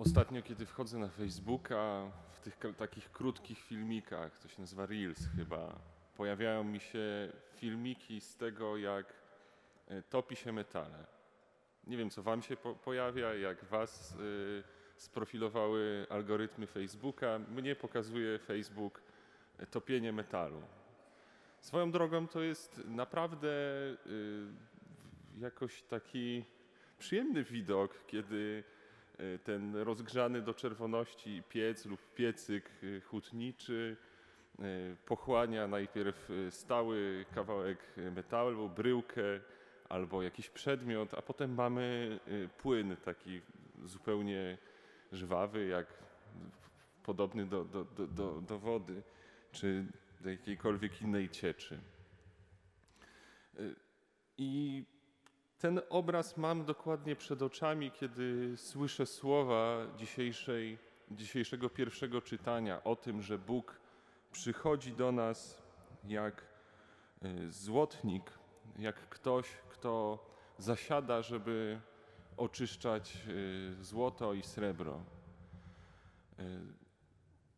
Ostatnio, kiedy wchodzę na Facebooka, w tych takich krótkich filmikach, to się nazywa Reels chyba, pojawiają mi się filmiki z tego, jak e, topi się metale. Nie wiem, co wam się po pojawia, jak was y, sprofilowały algorytmy Facebooka. Mnie pokazuje Facebook e, topienie metalu. Swoją drogą to jest naprawdę y, jakoś taki przyjemny widok, kiedy ten rozgrzany do czerwoności piec lub piecyk y, hutniczy y, pochłania najpierw y, stały kawałek metalu, bryłkę albo jakiś przedmiot, a potem mamy y, płyn taki zupełnie żwawy, jak podobny do, do, do, do, wody czy do jakiejkolwiek innej cieczy. Y, I ten obraz mam dokładnie przed oczami, kiedy słyszę słowa dzisiejszej, dzisiejszego pierwszego czytania o tym, że Bóg przychodzi do nas jak y, złotnik, jak ktoś, kto zasiada, żeby oczyszczać y, złoto i srebro. Y,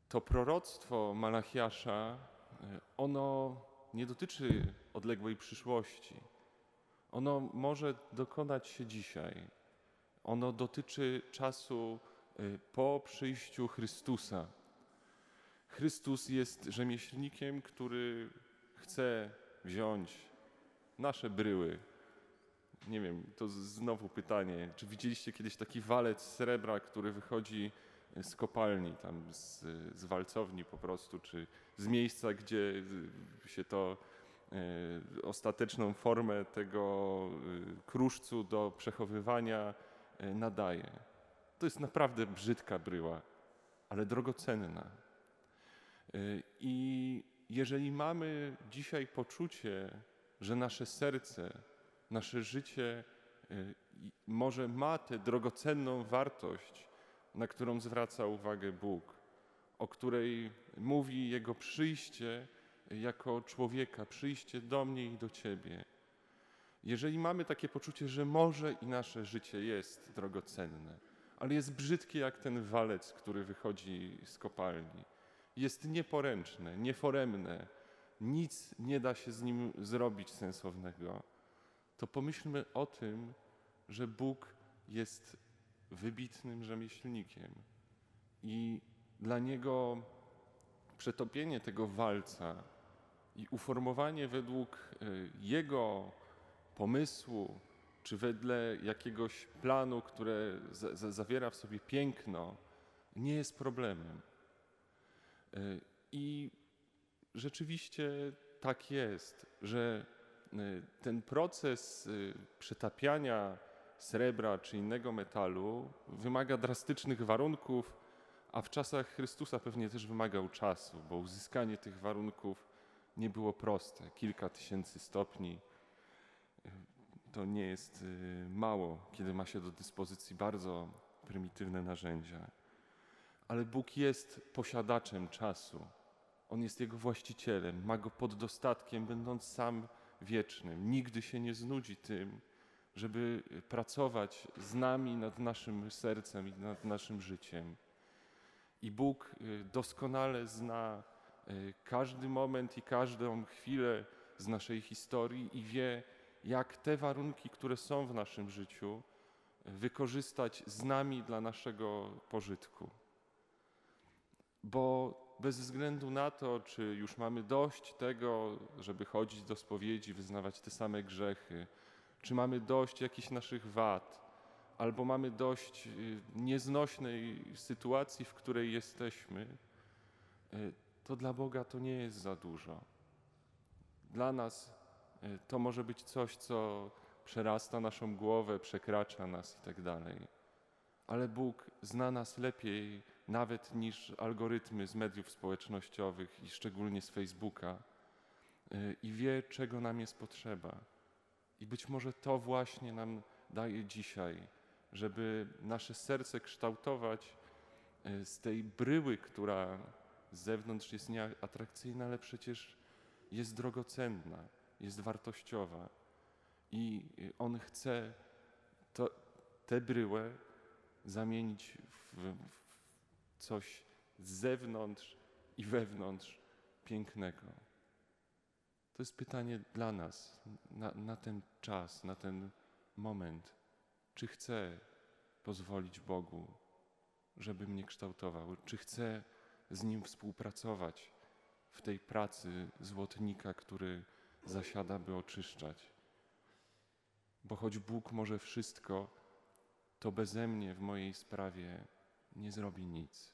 To proroctwo Malachiasza, ono nie dotyczy odległej przyszłości. Ono może dokonać się dzisiaj. Ono dotyczy czasu y, po przyjściu Chrystusa. Chrystus jest rzemieślnikiem, który chce wziąć nasze bryły. Nie wiem, to znowu pytanie. Czy widzieliście kiedyś taki walec srebra, który wychodzi z kopalni, tam z, z walcowni po prostu, czy z miejsca, gdzie y, się to ostateczną formę tego y, kruszcu do przechowywania e, nadaje. To jest naprawdę brzydka bryła, ale drogocenna. I jeżeli mamy dzisiaj poczucie, że nasze serce, nasze życie może ma tę drogocenną wartość, na którą zwraca uwagę Bóg, o której mówi Jego przyjście jako człowieka, przyjście do mnie i do Ciebie. Jeżeli mamy takie poczucie, że może i nasze życie jest drogocenne, ale jest brzydkie jak ten walec, który wychodzi z kopalni, jest nieporęczne, nieforemne, nic nie da się z nim zrobić sensownego, to pomyślmy o tym, że Bóg jest wybitnym rzemieślnikiem i dla Niego przetopienie tego walca i uformowanie według y, Jego pomysłu, czy wedle jakiegoś planu, które za, za, zawiera w sobie piękno, nie jest problemem. Y, I rzeczywiście tak jest, że y, ten proces przetapiania srebra czy innego metalu wymaga drastycznych warunków, a w czasach Chrystusa pewnie też wymagał czasu, bo uzyskanie tych warunków nie było proste. Kilka tysięcy stopni to nie jest y, mało, kiedy ma się do dyspozycji bardzo prymitywne narzędzia. Ale Bóg jest posiadaczem czasu. On jest jego właścicielem, ma go pod dostatkiem, będąc sam wiecznym. Nigdy się nie znudzi tym, żeby pracować z nami nad naszym sercem i nad naszym życiem. I Bóg y, doskonale zna każdy moment i każdą chwilę z naszej historii i wie, jak te warunki, które są w naszym życiu, y, wykorzystać z nami dla naszego pożytku. Bo bez względu na to, czy już mamy dość tego, żeby chodzić do spowiedzi, wyznawać te same grzechy, czy mamy dość jakichś naszych wad, albo mamy dość y, nieznośnej sytuacji, w której jesteśmy, y, to dla Boga to nie jest za dużo. Dla nas y, to może być coś, co przerasta naszą głowę, przekracza nas i tak dalej. Ale Bóg zna nas lepiej nawet niż algorytmy z mediów społecznościowych i szczególnie z Facebooka y, i wie, czego nam jest potrzeba. I być może to właśnie nam daje dzisiaj, żeby nasze serce kształtować y, z tej bryły, która z zewnątrz jest nieatrakcyjna, ale przecież jest drogocenna, jest wartościowa. I On chce to, tę bryłę zamienić w, w coś z zewnątrz i wewnątrz pięknego. To jest pytanie dla nas na, na ten czas, na ten moment. Czy chcę pozwolić Bogu, żeby mnie kształtował? Czy chcę z Nim współpracować w tej pracy złotnika, który zasiada, by oczyszczać? Bo choć Bóg może wszystko, to beze mnie w mojej sprawie nie zrobi nic.